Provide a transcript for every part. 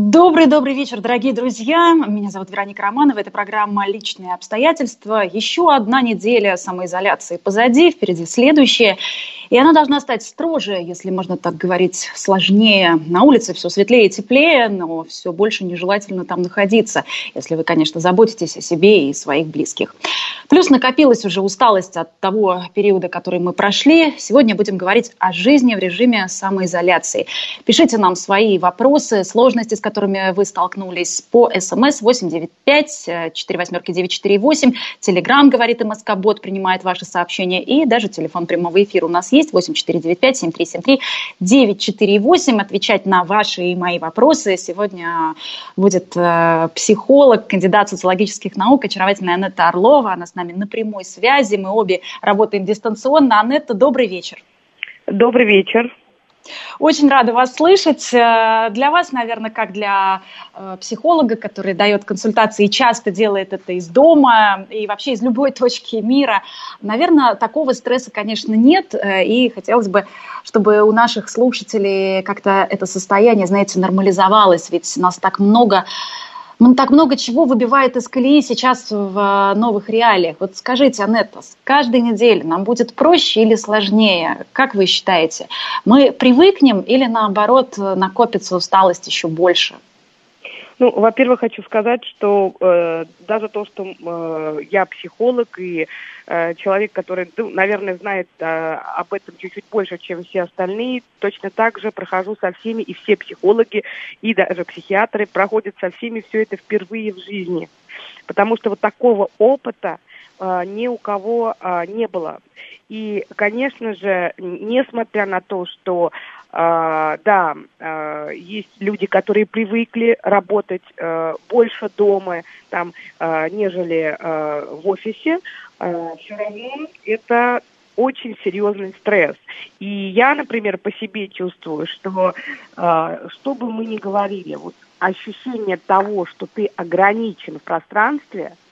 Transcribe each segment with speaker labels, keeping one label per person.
Speaker 1: Добрый-добрый вечер, дорогие друзья. Меня зовут Вероника Романова. Это программа «Личные обстоятельства». Еще одна неделя самоизоляции позади, впереди следующая. И она должна стать строже, если можно так говорить, сложнее. На улице все светлее и теплее, но все больше нежелательно там находиться, если вы, конечно, заботитесь о себе и своих близких. Плюс накопилась уже усталость от того периода, который мы прошли. Сегодня будем говорить о жизни в режиме самоизоляции. Пишите нам свои вопросы, сложности, с которыми вы столкнулись по смс 895 4 восьмерки 948. Телеграмм, говорит МСК Бот, принимает ваши сообщения. И даже телефон прямого эфира у нас есть есть 8495-7373-948. Отвечать на ваши и мои вопросы. Сегодня будет э, психолог, кандидат социологических наук, очаровательная Анетта Орлова. Она с нами на прямой связи. Мы обе работаем дистанционно. Анетта, добрый вечер.
Speaker 2: Добрый вечер.
Speaker 1: Очень рада вас слышать. Э, для вас, наверное, как для э, психолога, который дает консультации и часто делает это из дома и вообще из любой точки мира, наверное, такого стресса, конечно, нет. Э, и хотелось бы, чтобы у наших слушателей как-то это состояние, знаете, нормализовалось. Ведь нас так много ну, так много чего выбивает из колеи сейчас в новых реалиях. Вот скажите, Анетта, с каждой недели нам будет проще или сложнее? Как вы считаете? Мы привыкнем или наоборот накопится усталость еще больше?
Speaker 2: Ну, во-первых, хочу сказать, что э, даже то, что э, я психолог и э, человек, который, ну, наверное, знает э, об этом чуть-чуть больше, чем все остальные, точно так же прохожу со всеми, и все психологи, и даже психиатры проходят со всеми все это впервые в жизни. Потому что вот такого опыта э, ни у кого э, не было. И, конечно же, несмотря на то, что да, uh, есть люди, которые привыкли работать uh, больше дома, там, нежели в офисе. Все равно это очень серьезный стресс. И я, например, по себе чувствую, что что бы мы ни говорили, вот ощущение того, что ты ограничен в пространстве –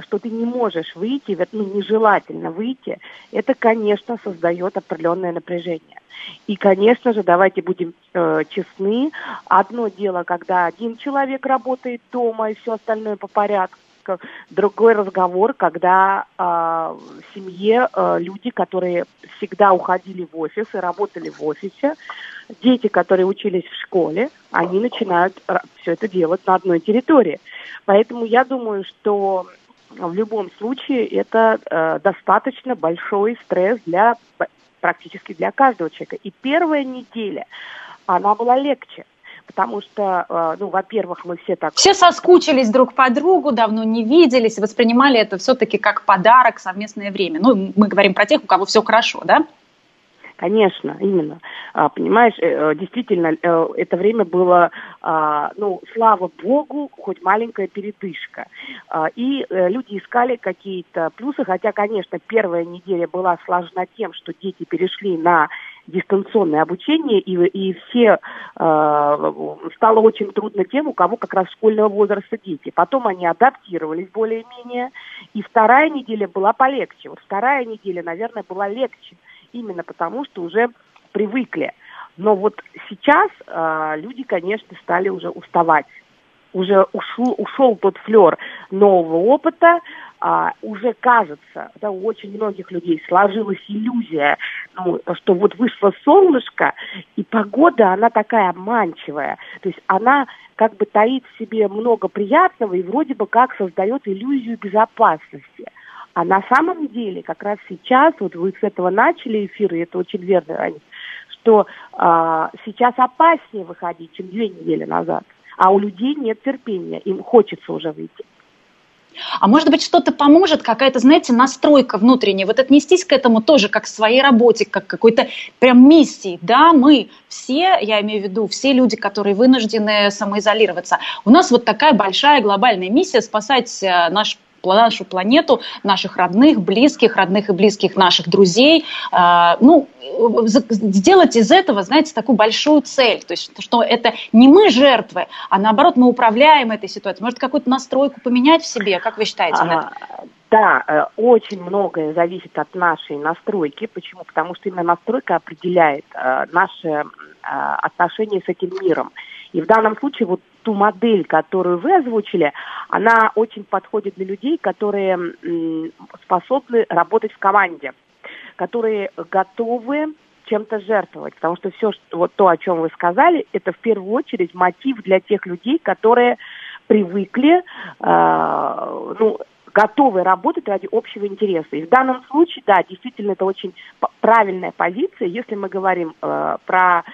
Speaker 2: что ты не можешь выйти, ну, нежелательно выйти, это, конечно, создает определенное напряжение. И, конечно же, давайте будем э, честны. Одно дело, когда один человек работает дома и все остальное по порядку. Другой разговор, когда э, в семье э, люди, которые всегда уходили в офис и работали в офисе, дети, которые учились в школе, они начинают все это делать на одной территории. Поэтому я думаю, что в любом случае это э, достаточно большой стресс для практически для каждого человека. И первая неделя, она была легче. Потому что, э, ну, во-первых, мы все так...
Speaker 1: Все соскучились друг по другу, давно не виделись, воспринимали это все-таки как подарок, совместное время. Ну, мы говорим про тех, у кого все хорошо, да?
Speaker 2: Конечно, именно. А, понимаешь, э, э, действительно, э, это время было, а, ну, слава богу, хоть маленькая передышка. А, и люди искали какие-то плюсы, хотя, конечно, первая неделя была сложна тем, что дети перешли на дистанционное обучение, и, и все э, стало очень трудно тем, у кого как раз школьного возраста дети. Потом они адаптировались более-менее, и вторая неделя была полегче. Вот вторая неделя, наверное, была легче именно потому, что уже привыкли. Но вот сейчас э, люди, конечно, стали уже уставать. Уже ушел, ушел тот флер нового опыта, а, уже кажется, да, у очень многих людей сложилась иллюзия, ну, что вот вышло солнышко, и погода, она такая обманчивая. То есть она как бы таит в себе много приятного и вроде бы как создает иллюзию безопасности. А на самом деле, как раз сейчас, вот вы с этого начали эфир, и это очень верно, Ань, что а, сейчас опаснее выходить, чем две недели назад. А у людей нет терпения, им хочется уже выйти.
Speaker 1: А может быть, что-то поможет, какая-то, знаете, настройка внутренняя. Вот отнестись к этому тоже как к своей работе, как к какой-то прям миссии. Да, мы все, я имею в виду, все люди, которые вынуждены самоизолироваться. У нас вот такая большая глобальная миссия спасать э, наш нашу планету, наших родных, близких, родных и близких наших друзей. Э, ну, сделать из этого, знаете, такую большую цель. То есть, что это не мы жертвы, а наоборот мы управляем этой ситуацией. Может, какую-то настройку поменять в себе? Как вы считаете? А,
Speaker 2: да, э, очень многое зависит от нашей настройки. Почему? Потому что именно настройка определяет э, наше э, отношение с этим миром. И в данном случае вот ту модель, которую вы озвучили, она очень подходит для людей, которые способны работать в команде, которые готовы чем-то жертвовать. Потому что все, вот то, о чем вы сказали, это в первую очередь мотив для тех людей, которые привыкли, э, ну, готовы работать ради общего интереса. И в данном случае, да, действительно, это очень правильная позиция, если мы говорим э, про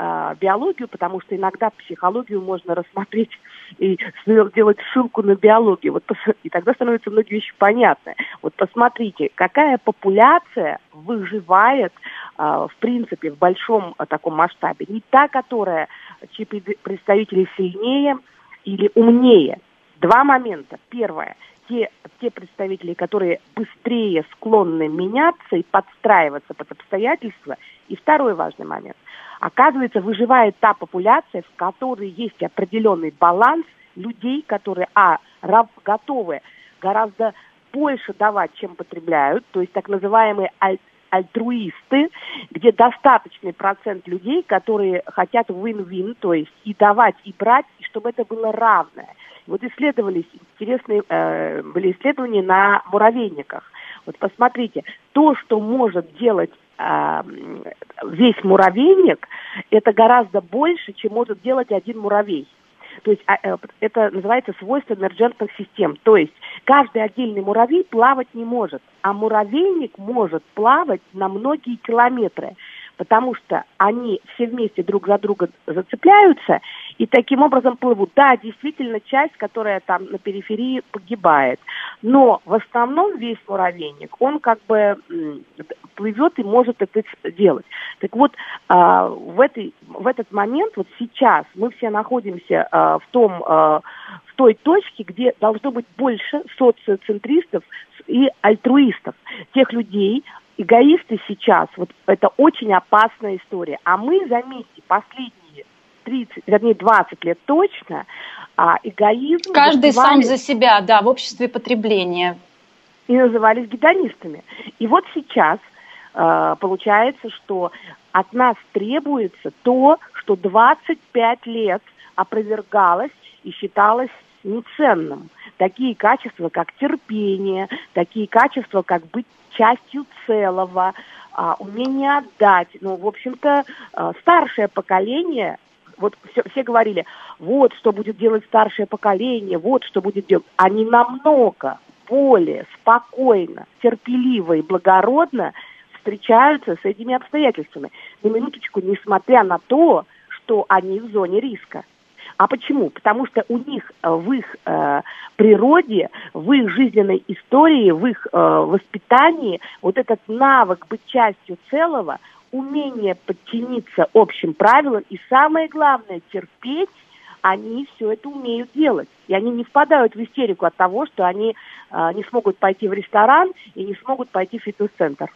Speaker 2: э, биологию, потому что иногда психологию можно рассмотреть и сделать ссылку на биологию. Вот, и тогда становятся многие вещи понятны. Вот посмотрите, какая популяция выживает, э, в принципе, в большом э, таком масштабе. Не та, которая, чьи представители сильнее или умнее. Два момента. Первое – те, те представители, которые быстрее склонны меняться и подстраиваться под обстоятельства. И второй важный момент. Оказывается, выживает та популяция, в которой есть определенный баланс людей, которые, а, готовы гораздо больше давать, чем потребляют, то есть так называемые аль альтруисты, где достаточный процент людей, которые хотят win-win, то есть и давать, и брать, и чтобы это было равное. Вот исследовались интересные э, были исследования на муравейниках. Вот посмотрите, то, что может делать э, весь муравейник, это гораздо больше, чем может делать один муравей. То есть а, э, это называется свойство эмерджентных систем. То есть каждый отдельный муравей плавать не может, а муравейник может плавать на многие километры потому что они все вместе друг за друга зацепляются и таким образом плывут. Да, действительно, часть, которая там на периферии погибает, но в основном весь муравейник, он как бы плывет и может это делать. Так вот, а, в, этой, в этот момент, вот сейчас мы все находимся а, в том, а, в той точке, где должно быть больше социоцентристов и альтруистов, тех людей, эгоисты сейчас, вот это очень опасная история. А мы, заметьте, последние 30, вернее, 20 лет точно, а эгоизм...
Speaker 1: Каждый сам за себя, да, в обществе потребления.
Speaker 2: И назывались гедонистами. И вот сейчас э, получается, что от нас требуется то, что 25 лет опровергалось и считалось неценным. Такие качества, как терпение, такие качества, как быть частью целого, а, умение отдать. Ну, в общем-то, а, старшее поколение, вот все, все говорили, вот что будет делать старшее поколение, вот что будет делать. Они намного более спокойно, терпеливо и благородно встречаются с этими обстоятельствами. На минуточку, несмотря на то, что они в зоне риска. А почему? Потому что у них э, в их э, природе, в их жизненной истории, в их э, воспитании вот этот навык быть частью целого, умение подчиниться общим правилам и самое главное терпеть, они все это умеют делать. И они не впадают в истерику от того, что они э, не смогут пойти в ресторан и не смогут пойти в фитнес-центр.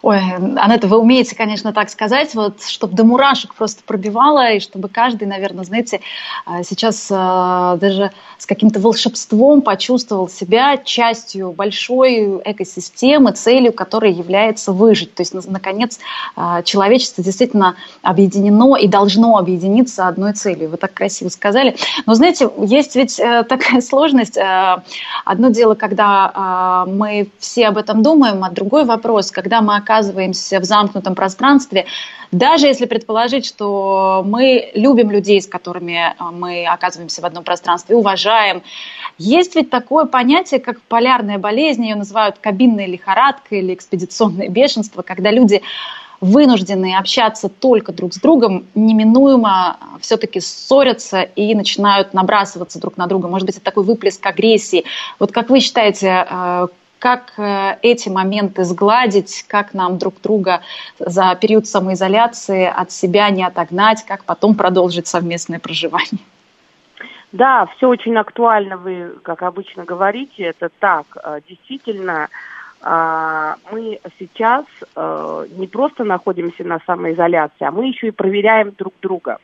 Speaker 1: Ой, Анетта, вы умеете, конечно, так сказать, вот, чтобы до мурашек просто пробивало, и чтобы каждый, наверное, знаете, а, сейчас а, даже с каким-то волшебством почувствовал себя частью большой экосистемы, целью которой является выжить. То есть, наконец, а, человечество действительно объединено и должно объединиться одной целью. Вы так красиво сказали. Но, знаете, есть ведь э, такая сложность. Э, одно дело, когда мы все об этом думаем, а другой вопрос, когда мы оказываемся в замкнутом пространстве, даже если предположить, что мы любим людей, с которыми а, мы оказываемся в одном пространстве, уважаем, есть ведь такое понятие, как полярная болезнь, ее называют кабинная лихорадка или экспедиционное бешенство, когда люди вынуждены общаться только друг с другом, неминуемо все-таки ссорятся и начинают набрасываться друг на друга. Может быть, это такой выплеск агрессии. Вот как вы считаете, а, как э, эти моменты сгладить, как нам друг друга за период самоизоляции от себя не отогнать, как потом продолжить совместное проживание?
Speaker 2: Да, все очень актуально, вы, как обычно, говорите, это так. Э, действительно, э, мы сейчас э, не просто находимся на самоизоляции, а мы еще и проверяем друг друга.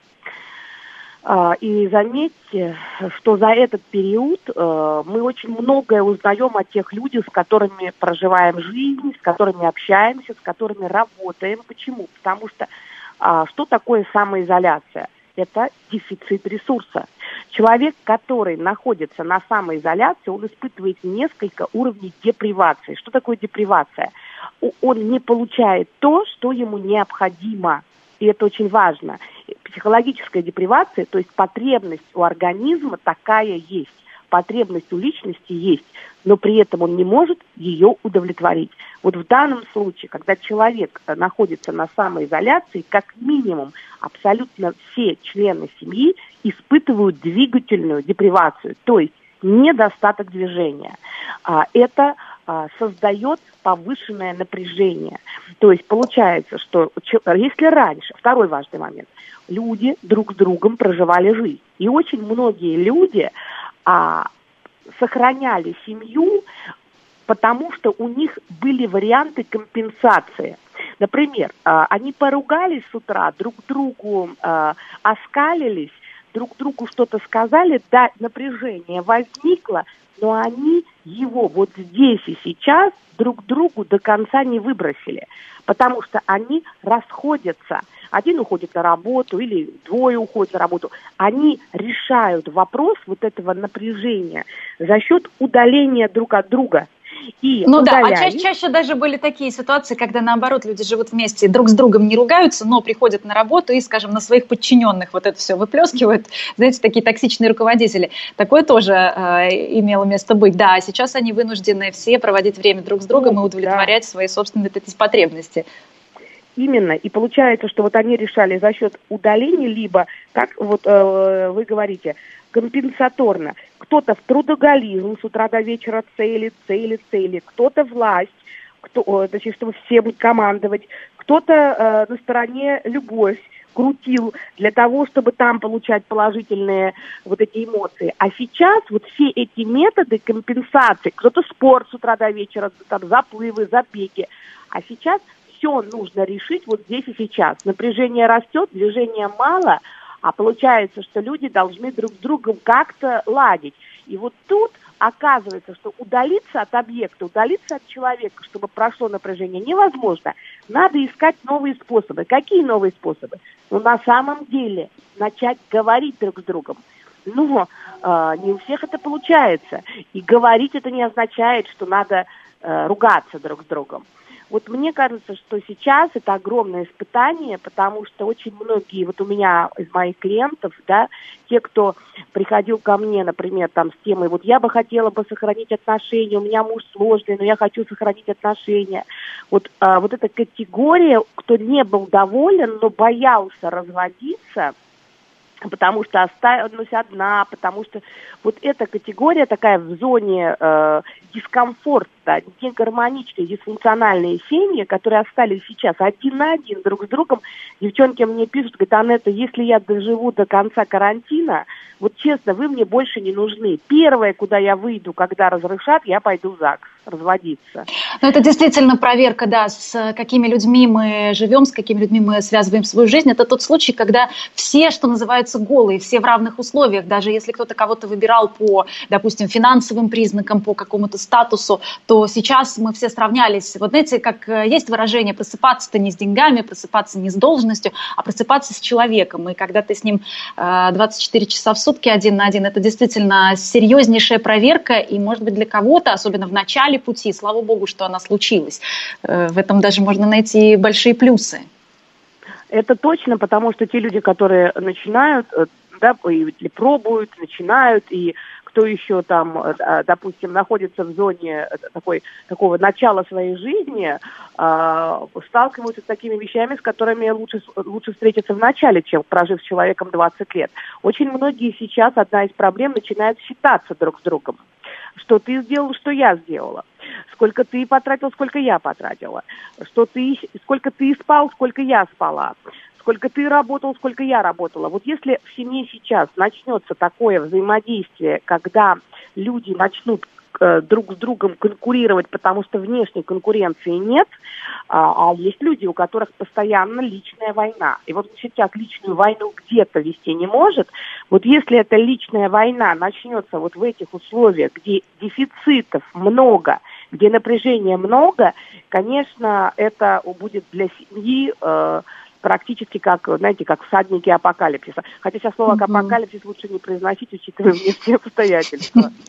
Speaker 2: И заметьте, что за этот период мы очень многое узнаем о тех людях, с которыми проживаем жизнь, с которыми общаемся, с которыми работаем. Почему? Потому что что такое самоизоляция? Это дефицит ресурса. Человек, который находится на самоизоляции, он испытывает несколько уровней депривации. Что такое депривация? Он не получает то, что ему необходимо. И это очень важно. Психологическая депривация, то есть потребность у организма такая есть потребность у личности есть, но при этом он не может ее удовлетворить. Вот в данном случае, когда человек э, находится на самоизоляции, как минимум абсолютно все члены семьи испытывают двигательную депривацию, то есть недостаток движения. А, это создает повышенное напряжение. То есть получается, что если раньше, второй важный момент, люди друг с другом проживали жизнь. И очень многие люди а, сохраняли семью, потому что у них были варианты компенсации. Например, а, они поругались с утра, друг другу а, оскалились, друг другу что-то сказали, да, напряжение возникло, но они его вот здесь и сейчас друг другу до конца не выбросили, потому что они расходятся – один уходит на работу или двое уходят на работу, они решают вопрос вот этого напряжения за счет удаления друг от друга.
Speaker 1: И ну удаляли. да, а чаще, чаще даже были такие ситуации, когда наоборот люди живут вместе, друг с другом не ругаются, но приходят на работу и, скажем, на своих подчиненных вот это все выплескивают, знаете, такие токсичные руководители. Такое тоже э, имело место быть. Да, а сейчас они вынуждены все проводить время друг с другом ну, и удовлетворять да. свои собственные эти потребности.
Speaker 2: Именно. И получается, что вот они решали за счет удаления, либо, как вот э, вы говорите, компенсаторно. Кто-то в трудоголизм с утра до вечера целит, целит, целит. Кто-то власть, кто, значит, чтобы всем командовать. Кто-то э, на стороне любовь крутил для того, чтобы там получать положительные вот эти эмоции. А сейчас вот все эти методы компенсации, кто-то спорт с утра до вечера, там заплывы, забеги, а сейчас все нужно решить вот здесь и сейчас. Напряжение растет, движения мало, а получается, что люди должны друг с другом как-то ладить. И вот тут оказывается, что удалиться от объекта, удалиться от человека, чтобы прошло напряжение, невозможно. Надо искать новые способы. Какие новые способы? Ну, на самом деле, начать говорить друг с другом. Ну, э, не у всех это получается. И говорить это не означает, что надо э, ругаться друг с другом. Вот мне кажется, что сейчас это огромное испытание, потому что очень многие, вот у меня из моих клиентов, да, те, кто приходил ко мне, например, там с темой, вот я бы хотела бы сохранить отношения, у меня муж сложный, но я хочу сохранить отношения. Вот, а, вот эта категория, кто не был доволен, но боялся разводиться – потому что останусь одна, потому что вот эта категория такая в зоне э, дискомфорта, негармоничные, дисфункциональные семьи, которые остались сейчас один на один друг с другом. Девчонки мне пишут, говорят, Анетта, если я доживу до конца карантина, вот честно, вы мне больше не нужны. Первое, куда я выйду, когда разрешат, я пойду в ЗАГС разводиться.
Speaker 1: Но это действительно проверка, да, с какими людьми мы живем, с какими людьми мы связываем свою жизнь. Это тот случай, когда все, что называется, голые, все в равных условиях. Даже если кто-то кого-то выбирал по, допустим, финансовым признакам, по какому-то статусу, то сейчас мы все сравнялись. Вот знаете, как э, есть выражение просыпаться-то не с деньгами, просыпаться не с должностью, а просыпаться с человеком. И когда ты с ним 24 э, часа в сутки один на один, это действительно серьезнейшая проверка. И, может быть, для кого-то, особенно в начале начале пути, слава богу, что она случилась. Э, в этом даже можно найти большие плюсы.
Speaker 2: Это точно, потому что те люди, которые начинают, э, да, или пробуют, начинают, и кто еще там, э, а, допустим, находится в зоне такой, такого начала своей жизни, сталкиваются с такими вещами, с которыми лучше, лучше встретиться в начале, чем прожив с человеком 20 лет. Очень многие сейчас, одна из проблем, начинают считаться друг с другом что ты сделал, что я сделала, сколько ты потратил, сколько я потратила, что ты, сколько ты спал, сколько я спала, сколько ты работал, сколько я работала. Вот если в семье сейчас начнется такое взаимодействие, когда люди начнут Э, друг с другом конкурировать, потому что внешней конкуренции нет, а, а есть люди, у которых постоянно личная война. И вот сейчас личную войну где-то вести не может. Вот если эта личная война начнется вот в этих условиях, где дефицитов много, где напряжения много, конечно, это будет для семьи э, практически как, знаете, как всадники апокалипсиса. Хотя сейчас слово апокалипсис лучше не произносить, учитывая внешние обстоятельства.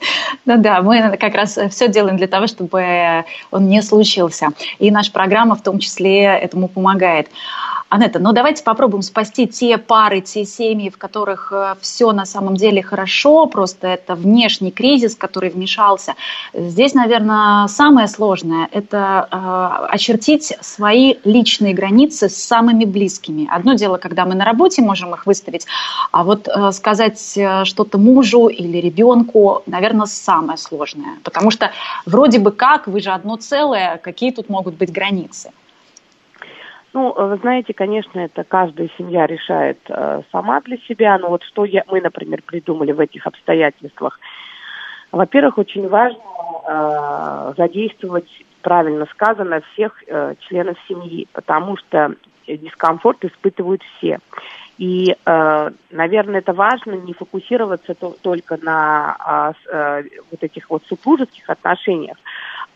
Speaker 1: Ну да, мы как раз все делаем для того, чтобы он не случился. И наша программа в том числе этому помогает. Анетта, ну давайте попробуем спасти те пары, те семьи, в которых э, все на самом деле хорошо, просто это внешний кризис, который вмешался. Здесь, наверное, самое сложное – это э, очертить свои личные границы с самыми близкими. Одно дело, когда мы на работе можем их выставить, а вот э, сказать что-то мужу или ребенку, наверное, самое сложное. Потому что вроде бы как, вы же одно целое, какие тут могут быть границы?
Speaker 2: Ну, вы знаете, конечно, это каждая семья решает э, сама для себя. Но вот что я, мы, например, придумали в этих обстоятельствах. Во-первых, очень важно э, задействовать, правильно сказано, всех э, членов семьи, потому что дискомфорт испытывают все. И, э, наверное, это важно не фокусироваться то, только на э, э, вот этих вот супружеских отношениях,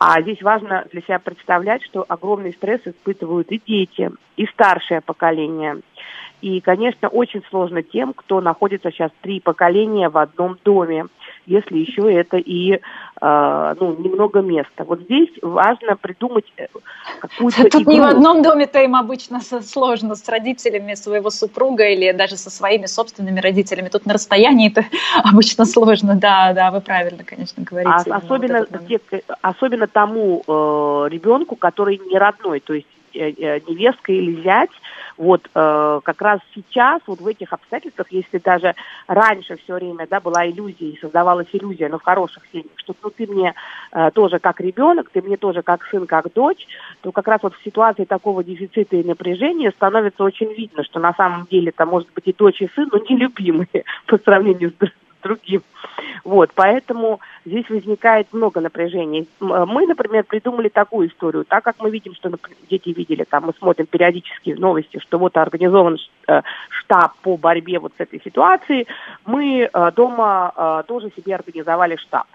Speaker 2: а здесь важно для себя представлять, что огромный стресс испытывают и дети, и старшее поколение. И, конечно, очень сложно тем, кто находится сейчас три поколения в одном доме если еще это и э, ну, немного места. Вот здесь важно придумать э, какую-то
Speaker 1: Тут игру. не в одном доме-то им обычно сложно с родителями своего супруга или даже со своими собственными родителями. Тут на расстоянии это обычно сложно. Да, да, вы правильно, конечно, говорите.
Speaker 2: А, особенно, вот особенно тому э, ребенку, который не родной, то есть невестка или зять, вот э, как раз сейчас, вот в этих обстоятельствах, если даже раньше все время да, была иллюзия и создавалась иллюзия, но в хороших семьях, что ну, ты мне э, тоже как ребенок, ты мне тоже как сын, как дочь, то как раз вот в ситуации такого дефицита и напряжения становится очень видно, что на самом деле это может быть и дочь, и сын, но нелюбимые по сравнению с другим. Вот, поэтому здесь возникает много напряжений. Мы, например, придумали такую историю. Так как мы видим, что дети видели, там мы смотрим периодически новости, что вот организован э, штаб по борьбе вот с этой ситуацией, мы э, дома э, тоже себе организовали штаб.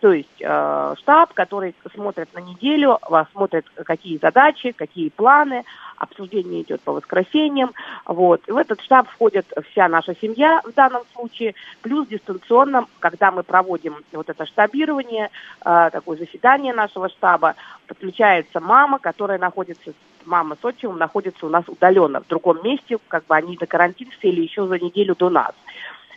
Speaker 2: То есть э, штаб, который смотрит на неделю, смотрит, какие задачи, какие планы, обсуждение идет по воскресеньям. Вот. И в этот штаб входит вся наша семья в данном случае, плюс дистанционно, когда мы проводим вот это штабирование, э, такое заседание нашего штаба, подключается мама, которая находится, мама с отчимом находится у нас удаленно, в другом месте, как бы они на карантин сели еще за неделю до нас.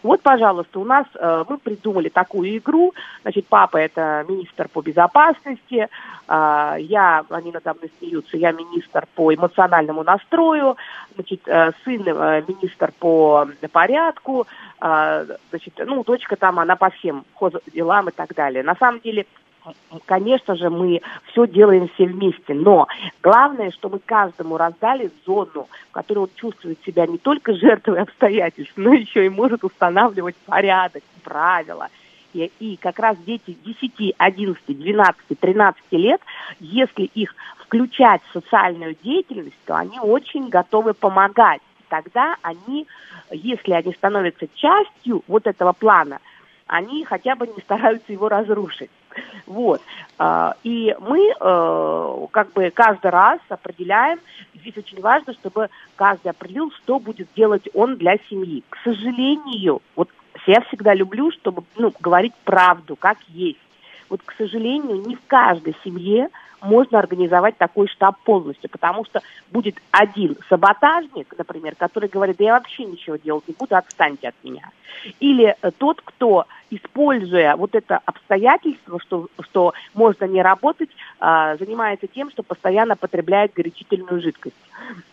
Speaker 2: Вот, пожалуйста, у нас э, мы придумали такую игру. Значит, папа это министр по безопасности, э, я, они надо мной смеются, я министр по эмоциональному настрою, значит, э, сын э, министр по порядку, э, значит, ну, дочка там, она по всем делам и так далее. На самом деле конечно же, мы все делаем все вместе, но главное, что мы каждому раздали зону, в которой он чувствует себя не только жертвой обстоятельств, но еще и может устанавливать порядок, правила. И, и как раз дети 10, 11, 12, 13 лет, если их включать в социальную деятельность, то они очень готовы помогать. Тогда они, если они становятся частью вот этого плана, они хотя бы не стараются его разрушить. Вот. А, и мы э, как бы каждый раз определяем, здесь очень важно, чтобы каждый определил, что будет делать он для семьи. К сожалению, вот я всегда люблю, чтобы ну, говорить правду, как есть. Вот, к сожалению, не в каждой семье можно организовать такой штаб полностью, потому что будет один саботажник, например, который говорит, да я вообще ничего делать не буду, отстаньте от меня. Или э, тот, кто, используя вот это обстоятельство, что, что можно не работать, а, занимается тем, что постоянно потребляет горячительную жидкость.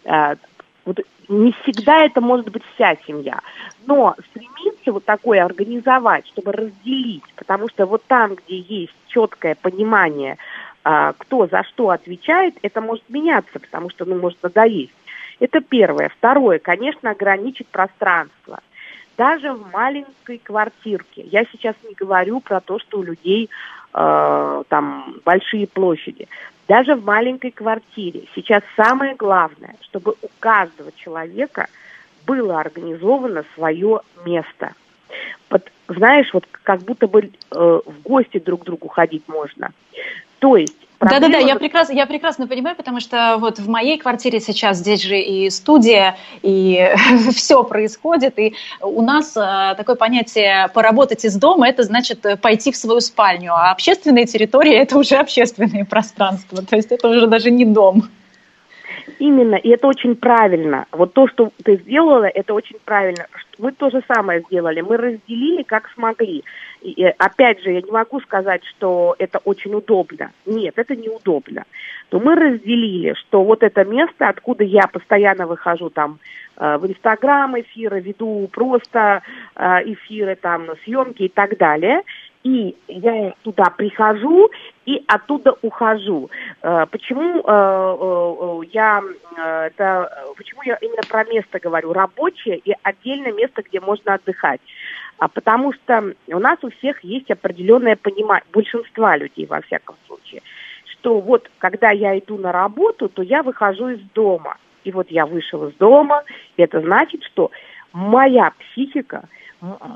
Speaker 2: А, вот не всегда это может быть вся семья, но стремиться вот такое организовать, чтобы разделить, потому что вот там, где есть четкое понимание, а, кто за что отвечает, это может меняться, потому что, ну, может надоесть. Это первое. Второе, конечно, ограничить пространство. Даже в маленькой квартирке. Я сейчас не говорю про то, что у людей э, там большие площади. Даже в маленькой квартире сейчас самое главное, чтобы у каждого человека было организовано свое место. Вот, знаешь, вот как будто бы э, в гости друг к другу ходить можно. То есть
Speaker 1: да-да-да, я прекрасно, я прекрасно понимаю, потому что вот в моей квартире сейчас здесь же и студия, и все происходит, и у нас а, такое понятие «поработать из дома» — это значит пойти в свою спальню, а общественные территории — это уже общественные пространства, то есть это уже даже не дом.
Speaker 2: Именно, и это очень правильно. Вот то, что ты сделала, это очень правильно. Мы то же самое сделали. Мы разделили, как смогли. И, опять же, я не могу сказать, что это очень удобно. Нет, это неудобно. Но мы разделили, что вот это место, откуда я постоянно выхожу там э, в Инстаграм эфиры, веду просто э, эфиры, там, съемки и так далее, и я туда прихожу и оттуда ухожу. Э, почему э, э, я это почему я именно про место говорю рабочее и отдельное место, где можно отдыхать? А потому что у нас у всех есть определенное понимание, большинства людей во всяком случае, что вот когда я иду на работу, то я выхожу из дома. И вот я вышел из дома, и это значит, что моя психика –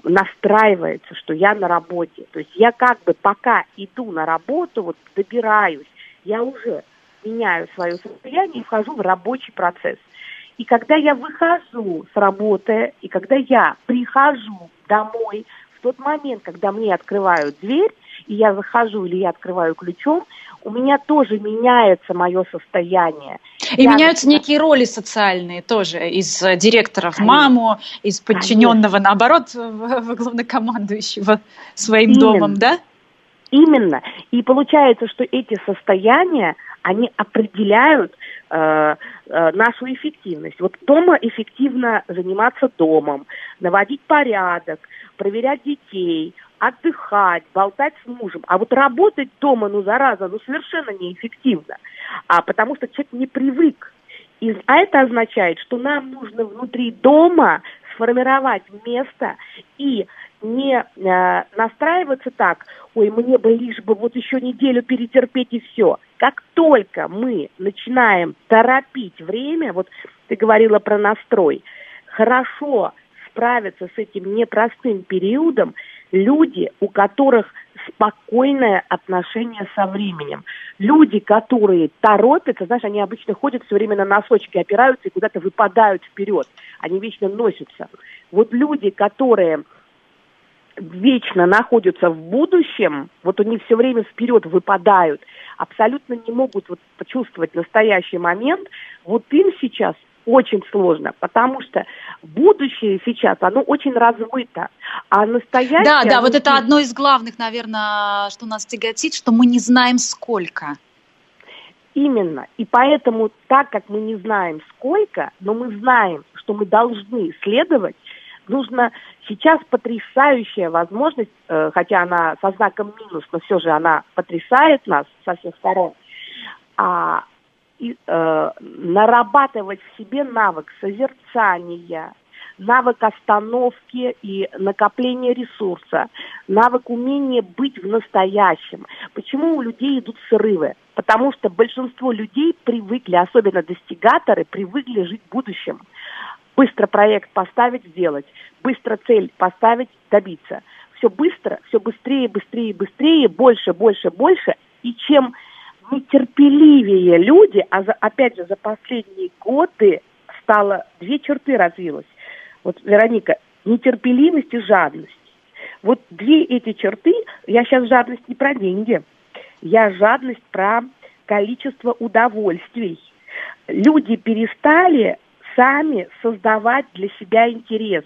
Speaker 2: настраивается, что я на работе. То есть я как бы пока иду на работу, вот добираюсь, я уже меняю свое состояние и вхожу в рабочий процесс. И когда я выхожу с работы, и когда я прихожу домой, в тот момент, когда мне открывают дверь, и я захожу или я открываю ключом, у меня тоже меняется мое состояние.
Speaker 1: И я меняются начинаю... некие роли социальные тоже, из э, директора в маму, из подчиненного, Конечно. наоборот, в главнокомандующего своим Именно. домом, да?
Speaker 2: Именно. И получается, что эти состояния, они определяют э, э, нашу эффективность. Вот дома эффективно заниматься домом, наводить порядок, проверять детей, отдыхать, болтать с мужем. А вот работать дома, ну, зараза, ну, совершенно неэффективно. А потому что человек не привык. И, а это означает, что нам нужно внутри дома сформировать место и не э, настраиваться так, ой, мне бы лишь бы вот еще неделю перетерпеть и все. Как только мы начинаем торопить время, вот ты говорила про настрой, хорошо справиться с этим непростым периодом люди, у которых спокойное отношение со временем. Люди, которые торопятся, знаешь, они обычно ходят все время на носочки, опираются и куда-то выпадают вперед. Они вечно носятся. Вот люди, которые вечно находятся в будущем, вот они все время вперед выпадают, абсолютно не могут вот почувствовать настоящий момент, вот им сейчас очень сложно, потому что будущее сейчас, оно очень размыто, а настоящее...
Speaker 1: Да, да, вот это одно из главных, наверное, что нас тяготит, что мы не знаем сколько.
Speaker 2: Именно. И поэтому, так как мы не знаем сколько, но мы знаем, что мы должны следовать, нужно сейчас потрясающая возможность, э, хотя она со знаком минус, но все же она потрясает нас со всех сторон, а и, э, нарабатывать в себе навык созерцания, навык остановки и накопления ресурса, навык умения быть в настоящем. Почему у людей идут срывы? Потому что большинство людей привыкли, особенно достигаторы, привыкли жить в будущем. Быстро проект поставить, сделать, быстро цель поставить, добиться. Все быстро, все быстрее, быстрее, быстрее, больше, больше, больше. И чем нетерпеливее люди, а за, опять же за последние годы стало две черты развилось. Вот, Вероника, нетерпеливость и жадность. Вот две эти черты, я сейчас жадность не про деньги, я жадность про количество удовольствий. Люди перестали сами создавать для себя интерес.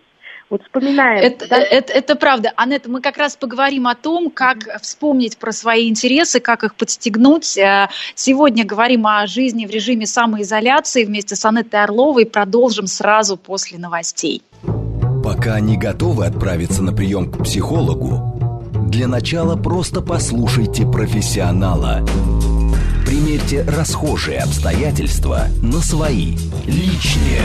Speaker 2: Вот вспоминаем.
Speaker 1: Это, да? это, это правда. Аннет, мы как раз поговорим о том, как вспомнить про свои интересы, как их подстегнуть. Э, сегодня говорим о жизни в режиме самоизоляции вместе с Аннетой Орловой. Продолжим сразу после новостей.
Speaker 3: Пока не готовы отправиться на прием к психологу, для начала просто послушайте профессионала – Примерьте расхожие обстоятельства на свои, личные.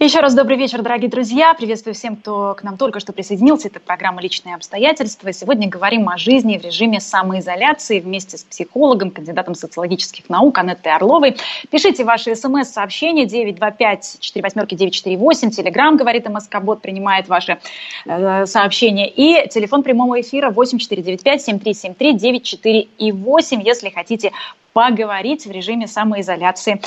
Speaker 1: Еще раз добрый вечер, дорогие друзья. Приветствую всем, кто к нам только что присоединился. Это программа «Личные обстоятельства». Сегодня говорим о жизни в режиме самоизоляции вместе с психологом, кандидатом социологических наук Анеттой Орловой. Пишите ваши смс-сообщения 925-48-948. Телеграмм, говорит МСК-бот, принимает ваши э, сообщения. И телефон прямого эфира 8495-7373-94 и 8, если хотите поговорить в режиме самоизоляции.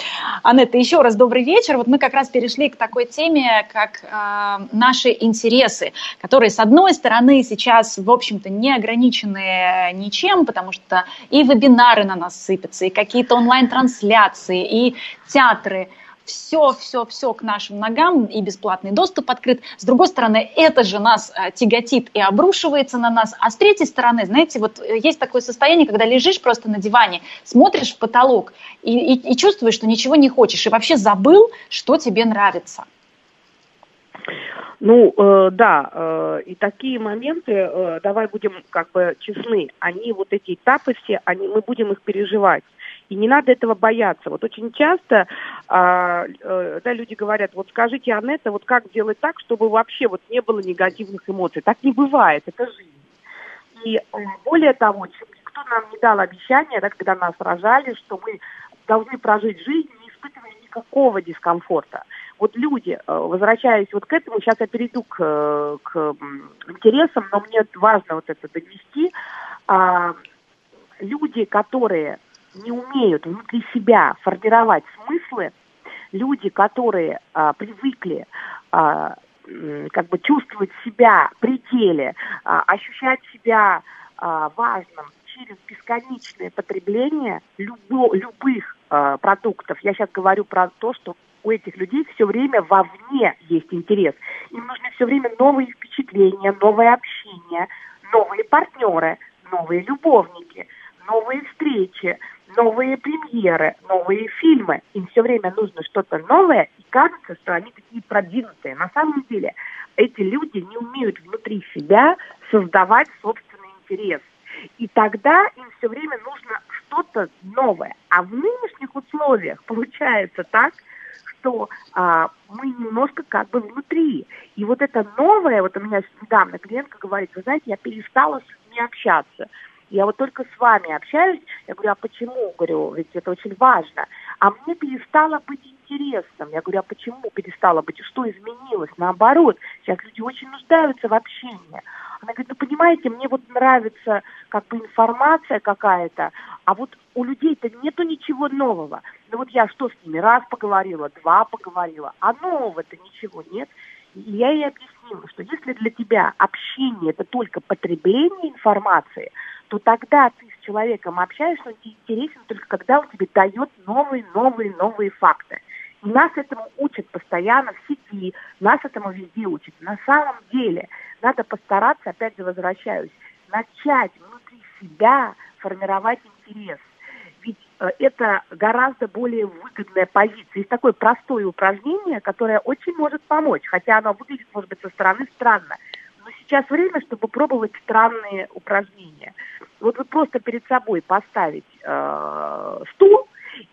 Speaker 1: Анетта, еще раз добрый вечер. Вот мы как раз перешли к такой теме, как э, наши интересы, которые, с одной стороны, сейчас, в общем-то, не ограничены ничем, потому что и вебинары на нас сыпятся, и какие-то онлайн-трансляции, и театры – все, все, все к нашим ногам, и бесплатный доступ открыт. С другой стороны, это же нас а, тяготит и обрушивается на нас. А с третьей стороны, знаете, вот э, есть такое состояние, когда лежишь просто на диване, смотришь в потолок и, и, и чувствуешь, что ничего не хочешь, и вообще забыл, что тебе нравится.
Speaker 2: Ну, э, да, э, и такие моменты, э, давай будем как бы честны, они вот эти этапы все, они, мы будем их переживать. И не надо этого бояться. Вот очень часто а, э, да, люди говорят, вот скажите, Анетта, вот как сделать так, чтобы вообще вот не было негативных эмоций. Так не бывает, это жизнь. И э, более того, никто нам не дал обещания, да, когда нас рожали, что мы должны прожить жизнь, не испытывая никакого дискомфорта. Вот люди, э, возвращаясь вот к этому, сейчас я перейду к, к интересам, но мне важно вот это донести. А, люди, которые не умеют внутри себя формировать смыслы, люди, которые а, привыкли а, как бы чувствовать себя при теле, а, ощущать себя а, важным через бесконечное потребление любо, любых а, продуктов. Я сейчас говорю про то, что у этих людей все время вовне есть интерес. Им нужны все время новые впечатления, новое общение, новые партнеры, новые любовники, новые встречи, новые премьеры, новые фильмы. Им все время нужно что-то новое, и кажется, что они такие продвинутые. На самом деле эти люди не умеют внутри себя создавать собственный интерес. И тогда им все время нужно что-то новое. А в нынешних условиях получается так, что а, мы немножко как бы внутри. И вот это новое, вот у меня недавно клиентка говорит, вы знаете, я перестала с людьми общаться. Я вот только с вами общаюсь, я говорю, а почему? Говорю, ведь это очень важно. А мне перестало быть интересным. Я говорю, а почему перестало быть? Что изменилось? Наоборот, сейчас люди очень нуждаются в общении. Она говорит, ну понимаете, мне вот нравится как бы информация какая-то, а вот у людей-то нету ничего нового. Ну вот я что с ними? Раз поговорила, два поговорила, а нового-то ничего нет. И я ей объяснила, что если для тебя общение это только потребление информации, то тогда ты с человеком общаешься, он тебе интересен только когда он тебе дает новые, новые, новые факты. И нас этому учат постоянно в сети, нас этому везде учат. На самом деле надо постараться, опять же возвращаюсь, начать внутри себя формировать интерес. Ведь э, это гораздо более выгодная позиция. Есть такое простое упражнение, которое очень может помочь, хотя оно выглядит, может быть, со стороны странно. Сейчас время, чтобы пробовать странные упражнения. Вот вы просто перед собой поставить э, стул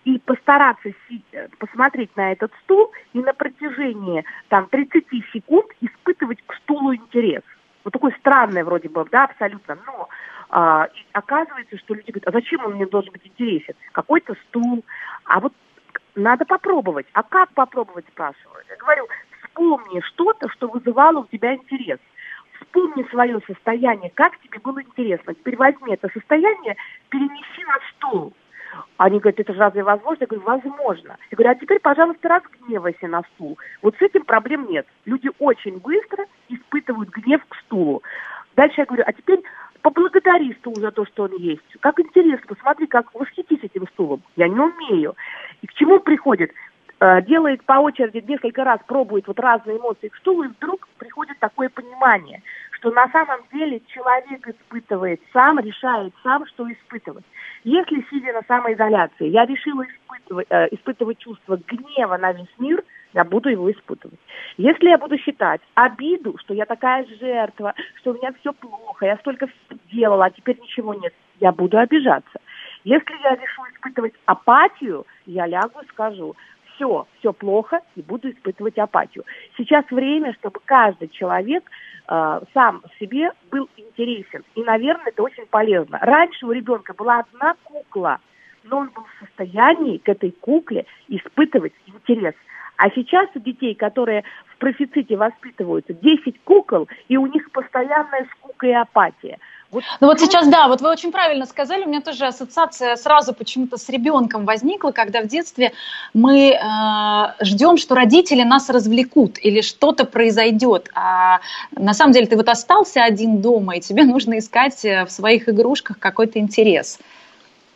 Speaker 2: и постараться си- посмотреть на этот стул и на протяжении там 30 секунд испытывать к стулу интерес. Вот такой странный вроде бы, да, абсолютно, но а, и оказывается, что люди говорят, а зачем он мне должен быть интересен? Какой-то стул, а вот надо попробовать. А как попробовать, спрашивают? Я говорю, вспомни что-то, что вызывало у тебя интерес. Вспомни свое состояние, как тебе было интересно. Теперь возьми это состояние, перенеси на стул. Они говорят, это же разве возможно? Я говорю, возможно. Я говорю, а теперь, пожалуйста, разгневайся на стул. Вот с этим проблем нет. Люди очень быстро испытывают гнев к стулу. Дальше я говорю, а теперь поблагодари стул за то, что он есть. Как интересно, посмотри, как восхитись этим стулом. Я не умею. И к чему приходит? Э, делает по очереди несколько раз, пробует вот разные эмоции к стулу, и вдруг приходит такое понимание, что на самом деле человек испытывает сам, решает сам, что испытывать. Если, сидя на самоизоляции, я решила испытывать, э, испытывать чувство гнева на весь мир, я буду его испытывать. Если я буду считать обиду, что я такая жертва, что у меня все плохо, я столько делала, а теперь ничего нет, я буду обижаться. Если я решу испытывать апатию, я лягу и скажу, все, все плохо, и буду испытывать апатию. Сейчас время, чтобы каждый человек э, сам себе был интересен. И, наверное, это очень полезно. Раньше у ребенка была одна кукла, но он был в состоянии к этой кукле испытывать интерес. А сейчас у детей, которые в профиците воспитываются, 10 кукол, и у них постоянная скука и апатия.
Speaker 1: Вот, ну вот сейчас, да, вот вы очень правильно сказали, у меня тоже ассоциация сразу почему-то с ребенком возникла, когда в детстве мы э, ждем, что родители нас развлекут или что-то произойдет, а на самом деле ты вот остался один дома, и тебе нужно искать э, в своих игрушках какой-то интерес.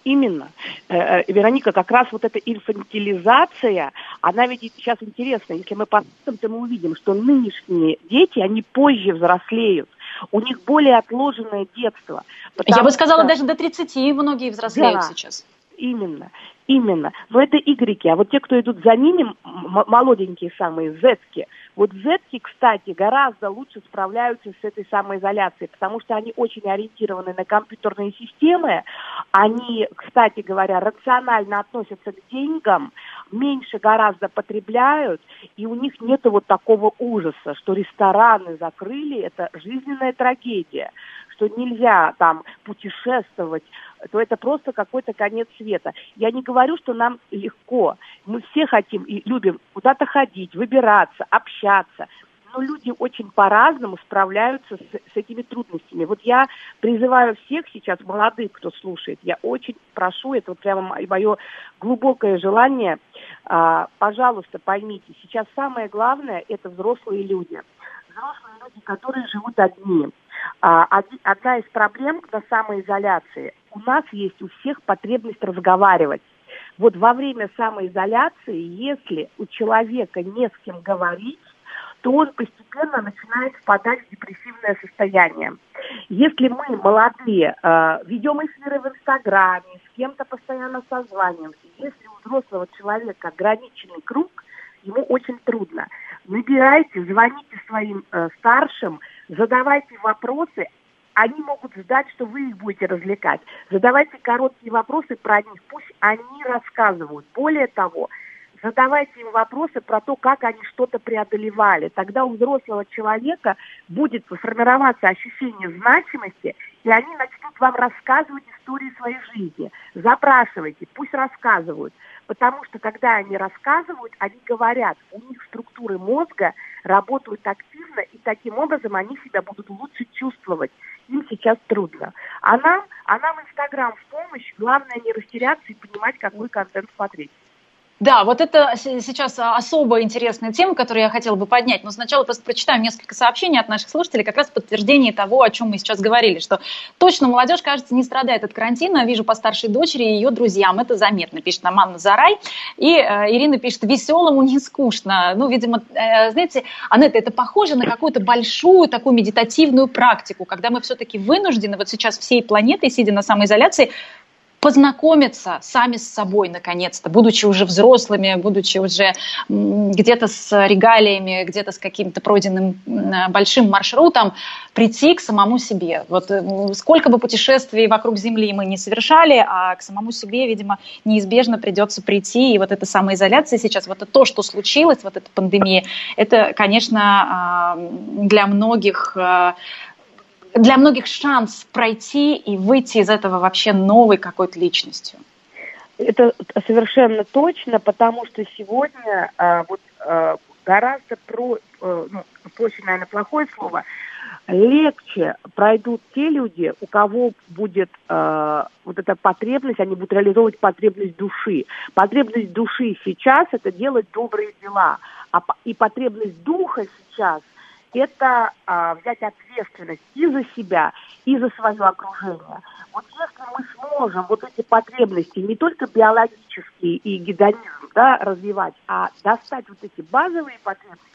Speaker 2: Именно. Э, э, Вероника, как раз вот эта инфантилизация, она ведь сейчас интересна. Если мы посмотрим, то мы увидим, что нынешние дети, они позже взрослеют. У них более отложенное детство.
Speaker 1: Я бы сказала, что... даже до 30 многие взрослеют да, сейчас.
Speaker 2: Именно, именно. Но это игреки. А вот те, кто идут за ними, молоденькие самые, зетки, вот зетки, кстати, гораздо лучше справляются с этой самоизоляцией, потому что они очень ориентированы на компьютерные системы, они, кстати говоря, рационально относятся к деньгам, меньше гораздо потребляют, и у них нет вот такого ужаса, что рестораны закрыли, это жизненная трагедия, что нельзя там путешествовать, то это просто какой-то конец света. Я не говорю, что нам легко. Мы все хотим и любим куда-то ходить, выбираться, общаться. Но люди очень по-разному справляются с, с этими трудностями. Вот я призываю всех сейчас, молодых, кто слушает, я очень прошу, это вот прямо мое глубокое желание, а, пожалуйста, поймите, сейчас самое главное – это взрослые люди. Взрослые люди, которые живут одни. А, одна из проблем на самоизоляции у нас есть у всех потребность разговаривать. Вот во время самоизоляции, если у человека не с кем говорить, то он постепенно начинает впадать в депрессивное состояние. Если мы, молодые, э, ведем эфиры в Инстаграме, с кем-то постоянно созваниваемся, если у взрослого человека ограниченный круг, ему очень трудно. Набирайте, звоните своим э, старшим, задавайте вопросы, они могут ждать, что вы их будете развлекать. Задавайте короткие вопросы про них, пусть они рассказывают. Более того, задавайте им вопросы про то, как они что-то преодолевали. Тогда у взрослого человека будет формироваться ощущение значимости, и они начнут вам рассказывать истории своей жизни. Запрашивайте, пусть рассказывают. Потому что когда они рассказывают, они говорят, у них структуры мозга работают активно, и таким образом они себя будут лучше чувствовать им сейчас трудно. А нам, а нам Инстаграм в помощь, главное не растеряться и понимать, какой контент смотреть.
Speaker 1: Да, вот это сейчас особо интересная тема, которую я хотела бы поднять. Но сначала просто прочитаю несколько сообщений от наших слушателей, как раз подтверждение того, о чем мы сейчас говорили, что точно молодежь, кажется, не страдает от карантина. Вижу по старшей дочери и ее друзьям. Это заметно, пишет нам Анна Зарай. И э, Ирина пишет, веселому не скучно. Ну, видимо, э, знаете, Анетта, это похоже на какую-то большую такую медитативную практику, когда мы все-таки вынуждены вот сейчас всей планетой, сидя на самоизоляции, познакомиться сами с собой, наконец-то, будучи уже взрослыми, будучи уже где-то с регалиями, где-то с каким-то пройденным большим маршрутом, прийти к самому себе. Вот э, сколько бы путешествий вокруг Земли мы не совершали, а к самому себе, видимо, неизбежно придется прийти. И вот эта самоизоляция сейчас, вот это то, что случилось, вот эта пандемия, это, конечно, а, для многих а, для многих шанс пройти и выйти из этого вообще новой какой-то личностью.
Speaker 2: Это совершенно точно, потому что сегодня а, вот а, гораздо про, а, ну, проще, наверное, плохое слово, легче пройдут те люди, у кого будет э, вот эта потребность, они будут реализовывать потребность души. Потребность души сейчас это делать добрые дела, а, и потребность духа сейчас это а, взять ответственность и за себя, и за свое окружение. Вот если мы сможем вот эти потребности не только биологические и гедонизм да, развивать, а достать вот эти базовые потребности,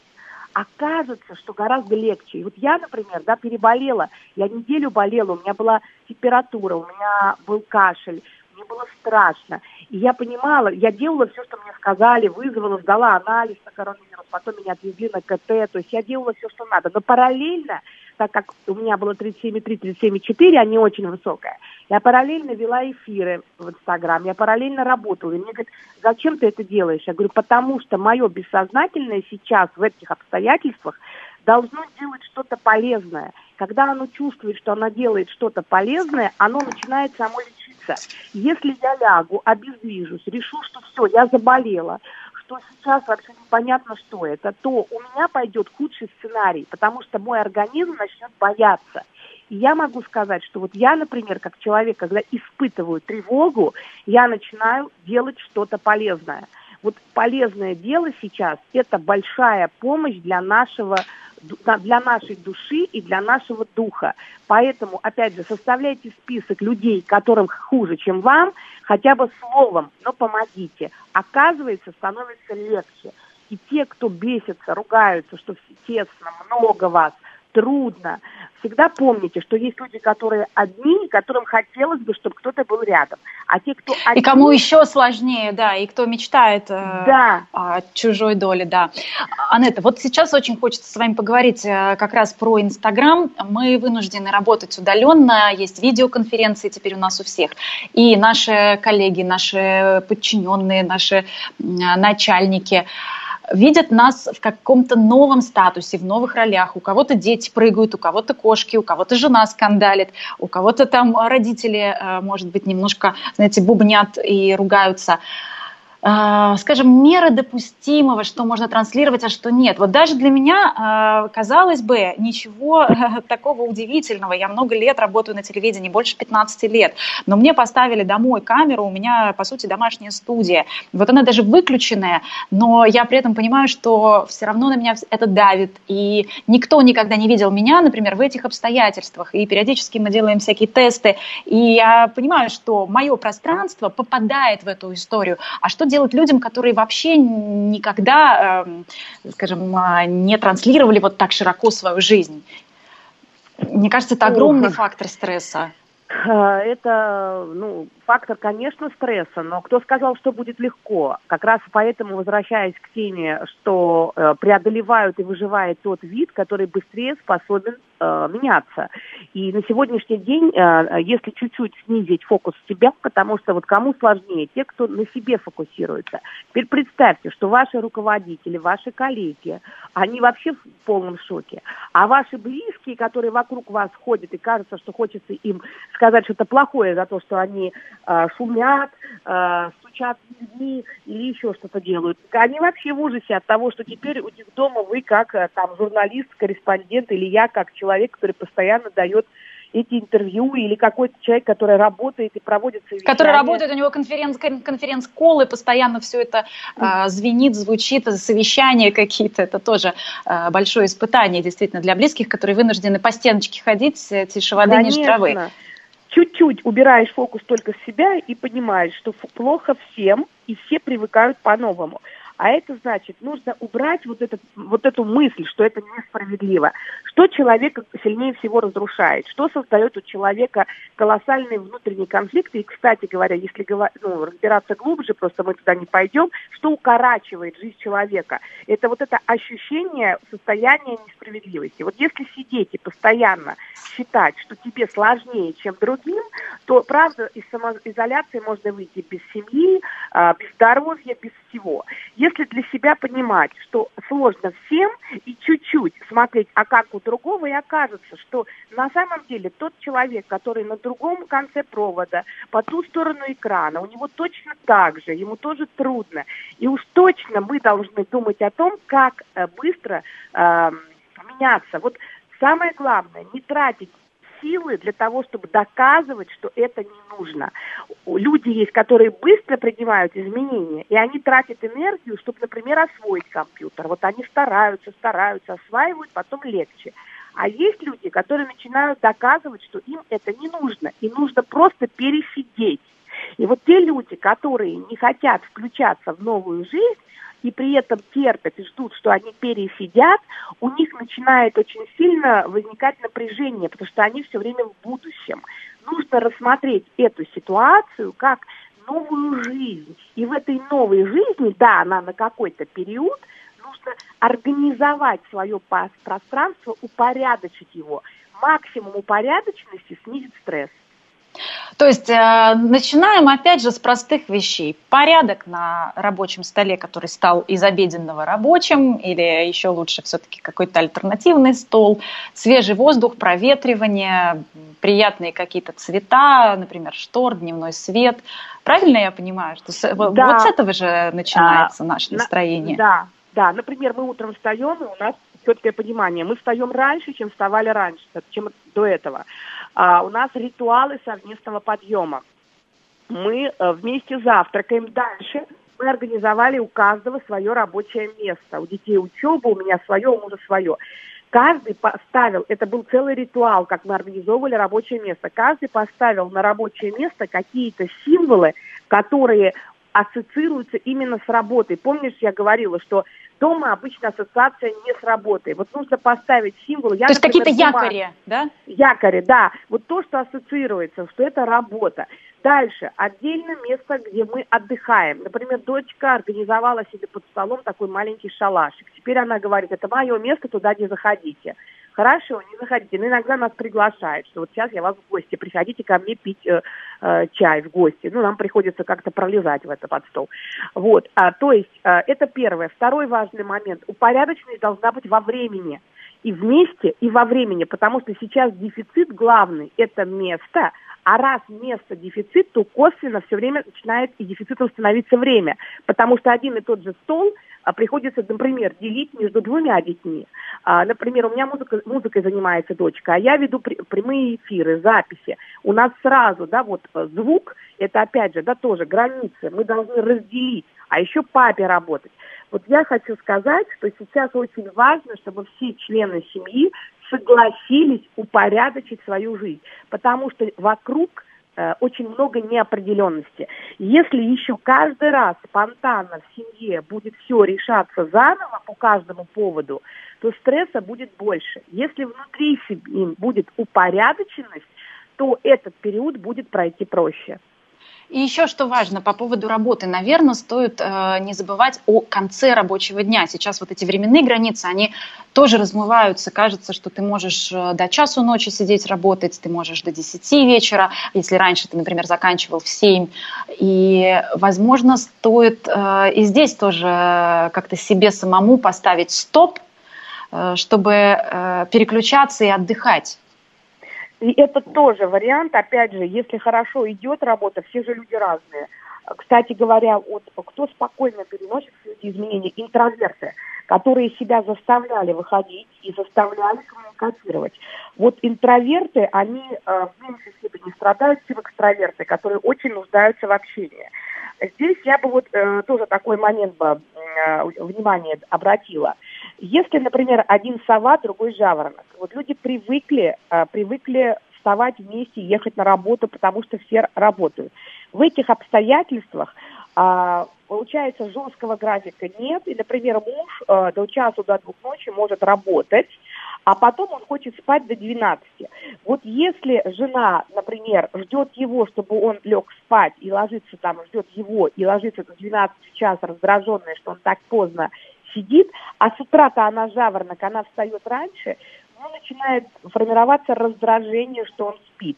Speaker 2: окажется, что гораздо легче. И вот я, например, да, переболела, я неделю болела, у меня была температура, у меня был кашель, мне было страшно. И я понимала, я делала все, что мне сказали, вызвала, сдала анализ на коронавирус, потом меня отвезли на КТ, то есть я делала все, что надо. Но параллельно, так как у меня было 37,3, 37,4, а не очень высокая, Я параллельно вела эфиры в Инстаграм, я параллельно работала. И мне говорят, зачем ты это делаешь? Я говорю, потому что мое бессознательное сейчас в этих обстоятельствах должно делать что-то полезное. Когда оно чувствует, что оно делает что-то полезное, оно начинает само лечиться. Если я лягу, обездвижусь, решу, что все, я заболела, что сейчас вообще непонятно, что это, то у меня пойдет худший сценарий, потому что мой организм начнет бояться. И я могу сказать, что вот я, например, как человек, когда испытываю тревогу, я начинаю делать что-то полезное. Вот полезное дело сейчас – это большая помощь для нашего для нашей души и для нашего духа. Поэтому, опять же, составляйте список людей, которым хуже, чем вам, хотя бы словом, но помогите. Оказывается, становится легче. И те, кто бесится, ругаются, что тесно, много вас, трудно, всегда помните, что есть люди, которые одни, которым хотелось бы, чтобы кто-то был рядом. А те, кто
Speaker 1: одни... И кому еще сложнее, да, и кто мечтает э, да. о чужой доле, да. Анетта, вот сейчас очень хочется с вами поговорить э, как раз про Инстаграм. Мы вынуждены работать удаленно, есть видеоконференции теперь у нас у всех. И наши коллеги, наши подчиненные, наши начальники – видят нас в каком-то новом статусе, в новых ролях. У кого-то дети прыгают, у кого-то кошки, у кого-то жена скандалит, у кого-то там родители, э, может быть, немножко, знаете, бубнят и ругаются. А, скажем, меры допустимого, что можно транслировать, а что нет. Вот даже для меня, а, казалось бы, ничего такого удивительного. Я много лет работаю на телевидении, больше 15 лет. Но мне поставили домой камеру, у меня, по сути, домашняя студия. Вот она даже выключенная, но я при этом понимаю, что все равно на меня это давит. И никто никогда не видел меня, например, в этих обстоятельствах. И периодически мы делаем всякие тесты. И я понимаю, что мое пространство попадает в эту историю. А что делать людям, которые вообще никогда, эм, скажем, а, не транслировали вот так широко свою жизнь? Мне кажется, это огромный фактор стресса.
Speaker 2: Это, ну, фактор, конечно, стресса, но кто сказал, что будет легко? Как раз поэтому, возвращаясь к теме, что э, преодолевают и выживает тот вид, который быстрее способен э, меняться. И на сегодняшний день, э, если чуть-чуть снизить фокус себя, потому что вот кому сложнее, те, кто на себе фокусируется. Теперь представьте, что ваши руководители, ваши коллеги, они вообще в полном шоке. А ваши близкие, которые вокруг вас ходят, и кажется, что хочется им сказать что-то плохое за то, что они шумят, э, стучат людьми или еще что-то делают. Они вообще в ужасе от того, что теперь у них дома вы как э, там журналист, корреспондент или я как человек, который постоянно дает эти интервью или какой-то человек, который работает и проводит совещания.
Speaker 1: Который работает, у него конференц, конференц-колы, постоянно все это э, звенит, звучит, совещания какие-то. Это тоже э, большое испытание действительно для близких, которые вынуждены по стеночке ходить, э, тише воды, Конечно. ниже травы
Speaker 2: чуть-чуть убираешь фокус только с себя и понимаешь, что плохо всем, и все привыкают по-новому. А это значит, нужно убрать вот, этот, вот эту мысль, что это несправедливо. Что человека сильнее всего разрушает? Что создает у человека колоссальные внутренние конфликты? И, кстати говоря, если ну, разбираться глубже, просто мы туда не пойдем, что укорачивает жизнь человека? Это вот это ощущение состояния несправедливости. Вот если сидеть и постоянно считать, что тебе сложнее, чем другим, то, правда, из самоизоляции можно выйти без семьи, а, без здоровья, без всего. Для себя понимать, что сложно всем, и чуть-чуть смотреть, а как у другого, и окажется, что на самом деле тот человек, который на другом конце провода, по ту сторону экрана, у него точно так же, ему тоже трудно. И уж точно мы должны думать о том, как э, быстро э, меняться. Вот самое главное, не тратить силы для того, чтобы доказывать, что это не нужно. Люди есть, которые быстро принимают изменения, и они тратят энергию, чтобы, например, освоить компьютер. Вот они стараются, стараются, осваивают, потом легче. А есть люди, которые начинают доказывать, что им это не нужно, и нужно просто пересидеть. И вот те люди, которые не хотят включаться в новую жизнь, и при этом терпят и ждут, что они пересидят, у них начинает очень сильно возникать напряжение, потому что они все время в будущем. Нужно рассмотреть эту ситуацию как новую жизнь. И в этой новой жизни, да, она на какой-то период, нужно организовать свое пространство, упорядочить его. Максимум упорядоченности снизит стресс.
Speaker 1: То есть э, начинаем опять же с простых вещей. Порядок на рабочем столе, который стал из обеденного рабочим, или еще лучше все-таки какой-то альтернативный стол, свежий воздух, проветривание, приятные какие-то цвета, например, штор, дневной свет. Правильно я понимаю, что с, да. вот с этого же начинается а, наше настроение?
Speaker 2: Да, да. Например, мы утром встаем, и у нас четкое понимание. Мы встаем раньше, чем вставали раньше, чем до этого. А, у нас ритуалы совместного подъема. Мы а, вместе завтракаем. Дальше мы организовали у каждого свое рабочее место. У детей учеба, у меня свое, у мужа свое. Каждый поставил, это был целый ритуал, как мы организовывали рабочее место. Каждый поставил на рабочее место какие-то символы, которые ассоциируются именно с работой. Помнишь, я говорила, что дома обычно ассоциация не с работой. Вот нужно поставить символ.
Speaker 1: Я, то есть какие-то якори, да?
Speaker 2: Якори, да. Вот то, что ассоциируется, что это работа. Дальше, отдельно место, где мы отдыхаем. Например, дочка организовала себе под столом такой маленький шалашик. Теперь она говорит, это мое место, туда не заходите. Хорошо, не заходите. Но иногда нас приглашают, что вот сейчас я вас в гости, приходите ко мне пить э, э, чай в гости. Ну, нам приходится как-то пролезать в это под стол. Вот, а, то есть э, это первое. Второй важный момент. Упорядоченность должна быть во времени. И вместе, и во времени, потому что сейчас дефицит главный – это место, а раз место дефицит, то косвенно все время начинает и дефицитом становиться время. Потому что один и тот же стол приходится, например, делить между двумя детьми. А, например, у меня музыка, музыкой занимается дочка, а я веду прямые эфиры, записи. У нас сразу, да, вот э, звук, это опять же, да, тоже границы, мы должны разделить, а еще папе работать. Вот я хочу сказать, что сейчас очень важно, чтобы все члены семьи согласились упорядочить свою жизнь, потому что вокруг очень много неопределенности. Если еще каждый раз спонтанно в семье будет все решаться заново по каждому поводу, то стресса будет больше. Если внутри семьи будет упорядоченность, то этот период будет пройти проще.
Speaker 1: И еще что важно по поводу работы, наверное, стоит э, не забывать о конце рабочего дня. Сейчас вот эти временные границы, они тоже размываются. Кажется, что ты можешь э, до часу ночи сидеть работать, ты можешь до 10 вечера, если раньше ты, например, заканчивал в 7. И, возможно, стоит э, и здесь тоже как-то себе самому поставить стоп, э, чтобы э, переключаться и отдыхать.
Speaker 2: И это тоже вариант, опять же, если хорошо идет работа, все же люди разные. Кстати говоря, вот кто спокойно переносит все эти изменения, интроверты, которые себя заставляли выходить и заставляли коммуникацировать. Вот интроверты, они э, в меньшей степени страдают, чем экстраверты, которые очень нуждаются в общении. Здесь я бы вот э, тоже такой момент бы э, внимание обратила. Если, например, один сова, другой жаворонок, вот люди привыкли, э, привыкли вставать вместе, ехать на работу, потому что все работают. В этих обстоятельствах э, получается жесткого графика нет, и, например, муж э, до часу, до двух ночи может работать, а потом он хочет спать до 12. Вот если жена, например, ждет его, чтобы он лег спать и ложится там, ждет его и ложится до 12 часа раздраженная, что он так поздно сидит, а с утра-то она жаворонок, она встает раньше, ну, начинает формироваться раздражение, что он спит.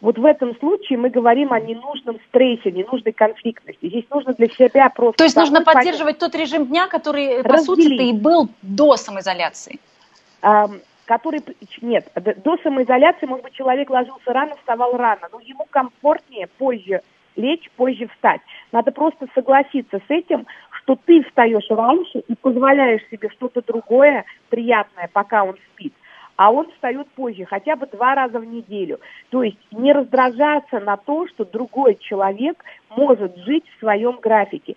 Speaker 2: Вот в этом случае мы говорим о ненужном стрессе, ненужной конфликтности. Здесь нужно для себя просто...
Speaker 1: То есть нужно поддерживать тот режим дня, который, по сути-то, и был до самоизоляции
Speaker 2: который... Нет, до самоизоляции, может быть, человек ложился рано, вставал рано, но ему комфортнее позже лечь, позже встать. Надо просто согласиться с этим, что ты встаешь раньше и позволяешь себе что-то другое приятное, пока он спит а он встает позже, хотя бы два раза в неделю. То есть не раздражаться на то, что другой человек может жить в своем графике.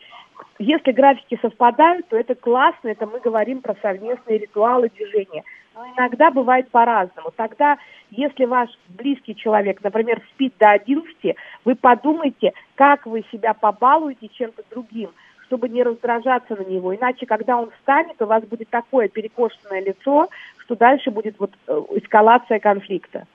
Speaker 2: Если графики совпадают, то это классно, это мы говорим про совместные ритуалы движения. Но иногда бывает по-разному. Тогда, если ваш близкий человек, например, спит до 11, вы подумайте, как вы себя побалуете чем-то другим, чтобы не раздражаться на него. Иначе, когда он встанет, у вас будет такое перекошенное лицо, что дальше будет вот э, эскалация конфликта.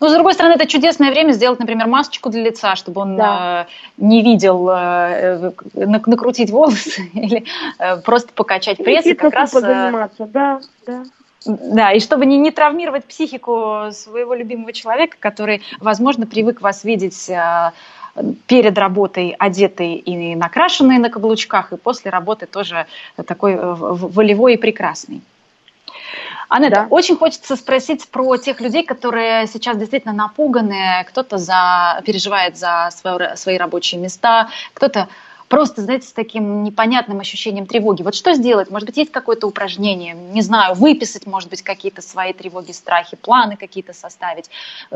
Speaker 1: Ну, с другой стороны, это чудесное время сделать, например, масочку для лица, чтобы он да. э, не видел, э, э накрутить волосы или э, просто покачать пресс. И
Speaker 2: как раз, э, да, да.
Speaker 1: Да, и чтобы не, не травмировать психику своего любимого человека, который, возможно, привык вас видеть э, перед работой одетый и накрашенный на каблучках, и после работы тоже такой волевой и прекрасный. Анетта, да. очень хочется спросить про тех людей, которые сейчас действительно напуганы, кто-то за, переживает за свое, свои рабочие места, кто-то просто, знаете, с таким непонятным ощущением тревоги. Вот что сделать? Может быть, есть какое-то упражнение? Не знаю, выписать, может быть, какие-то свои тревоги, страхи, планы какие-то составить.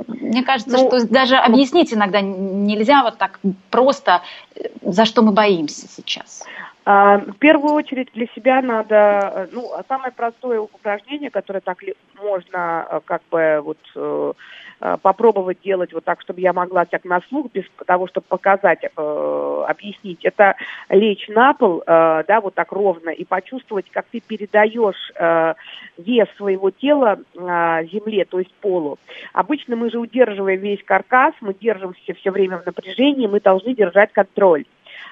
Speaker 1: Мне кажется, ну, что даже объяснить иногда нельзя вот так просто, э, за что мы боимся сейчас.
Speaker 2: А, в первую очередь для себя надо, э, ну, самое простое упражнение, которое так можно э, как бы вот Э, попробовать делать вот так, чтобы я могла так на слух, без того, чтобы показать, э, объяснить, это лечь на пол, э, да, вот так ровно, и почувствовать, как ты передаешь э, вес своего тела э, земле, то есть полу. Обычно мы же удерживаем весь каркас, мы держимся все время в напряжении, мы должны держать контроль.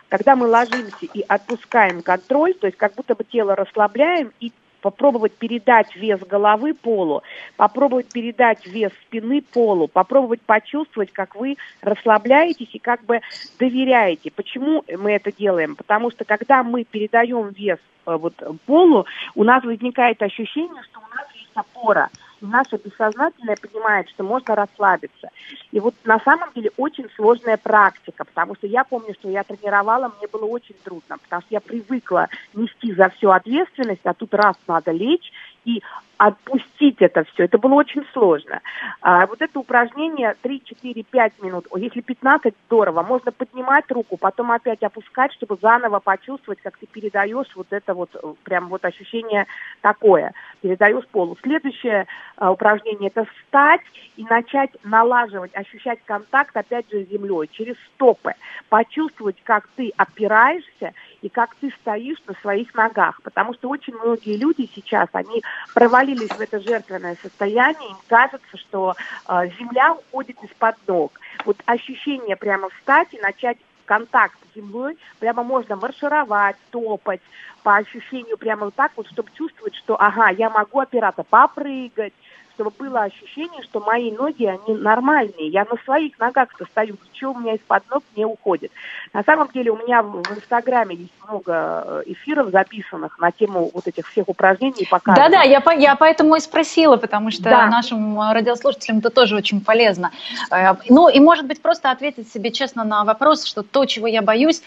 Speaker 2: Когда мы ложимся и отпускаем контроль, то есть как будто бы тело расслабляем и попробовать передать вес головы полу, попробовать передать вес спины полу, попробовать почувствовать, как вы расслабляетесь и как бы доверяете. Почему мы это делаем? Потому что когда мы передаем вес э, вот, полу, у нас возникает ощущение, что у нас есть опора – наше бессознательное понимает, что можно расслабиться. И вот на самом деле очень сложная практика, потому что я помню, что я тренировала, мне было очень трудно, потому что я привыкла нести за всю ответственность, а тут раз надо лечь и отпустить это все. Это было очень сложно. А, вот это упражнение 3, 4, 5 минут. Если 15, здорово. Можно поднимать руку, потом опять опускать, чтобы заново почувствовать, как ты передаешь вот это вот, э, прям вот ощущение такое. Передаешь полу. Следующее а, упражнение – это встать и начать налаживать, ощущать контакт опять же с землей через стопы. Почувствовать, как ты опираешься и как ты стоишь на своих ногах. Потому что очень многие люди сейчас, они провалились в это жертвенное состояние, им кажется, что э, земля уходит из-под ног. Вот ощущение прямо встать и начать контакт с землей, прямо можно маршировать, топать, по ощущению прямо вот так вот, чтобы чувствовать, что, ага, я могу опираться, попрыгать, чтобы было ощущение, что мои ноги, они нормальные. Я на своих ногах стою, ничего у меня из-под ног не уходит. На самом деле у меня в Инстаграме есть много э, эфиров записанных на тему вот этих всех упражнений.
Speaker 1: Да-да, я, по, я поэтому и спросила, потому что да. нашим радиослушателям это тоже очень полезно. Э, ну и, может быть, просто ответить себе честно на вопрос, что то, чего я боюсь,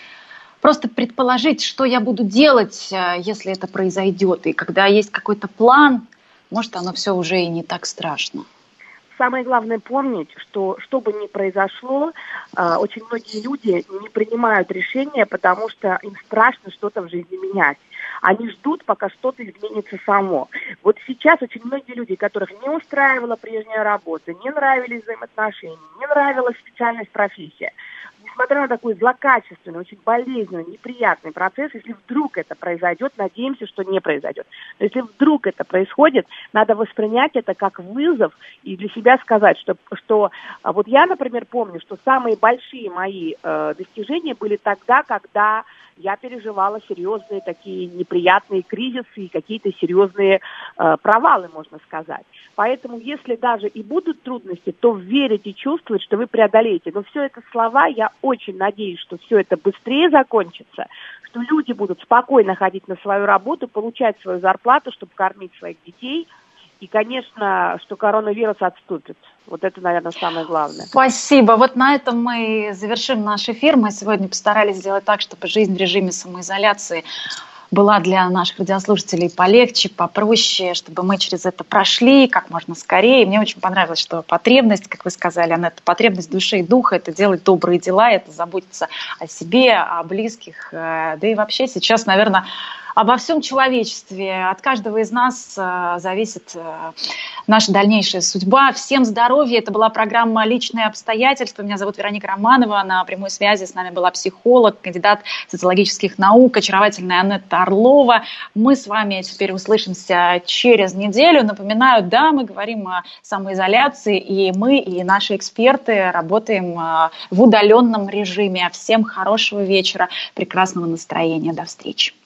Speaker 1: просто предположить, что я буду делать, э, если это произойдет. И когда есть какой-то план, может, оно все уже и не так страшно.
Speaker 2: Самое главное помнить, что что бы ни произошло, а, очень многие люди не принимают решения, потому что им страшно что-то в жизни менять. Они ждут, пока что-то изменится само. Вот сейчас очень многие люди, которых не устраивала прежняя работа, не нравились взаимоотношения, не нравилась специальность профессия, несмотря на такой злокачественный, очень болезненный, неприятный процесс, если вдруг это произойдет, надеемся, что не произойдет. Но если вдруг это происходит, надо воспринять это как вызов и для себя сказать, что, что а вот я, например, помню, что самые большие мои э, достижения были тогда, когда я переживала серьезные такие неприятные кризисы и какие-то серьезные э, провалы, можно сказать. Поэтому, если даже и будут трудности, то верить и чувствовать, что вы преодолеете. Но все это слова, я очень надеюсь, что все это быстрее закончится, что люди будут спокойно ходить на свою работу, получать свою зарплату, чтобы кормить своих детей – и, конечно, что коронавирус отступит. Вот это, наверное, самое главное.
Speaker 1: Спасибо. Вот на этом мы завершим наш эфир. Мы сегодня постарались сделать так, чтобы жизнь в режиме самоизоляции была для наших радиослушателей полегче, попроще, чтобы мы через это прошли как можно скорее. Мне очень понравилось, что потребность, как вы сказали, она это потребность души и духа, это делать добрые дела, это заботиться о себе, о близких, э, да и вообще сейчас, наверное, обо всем человечестве. От каждого из нас э, зависит э, наша дальнейшая судьба. Всем здоровья. Это была программа «Личные обстоятельства». Меня зовут Вероника Романова. На прямой связи с нами была психолог, кандидат социологических наук, очаровательная Анетта Орлова. Мы с вами теперь услышимся через неделю. Напоминаю, да, мы говорим о самоизоляции, и мы, и наши эксперты работаем э, в удаленном режиме. Всем хорошего вечера, прекрасного настроения. До встречи.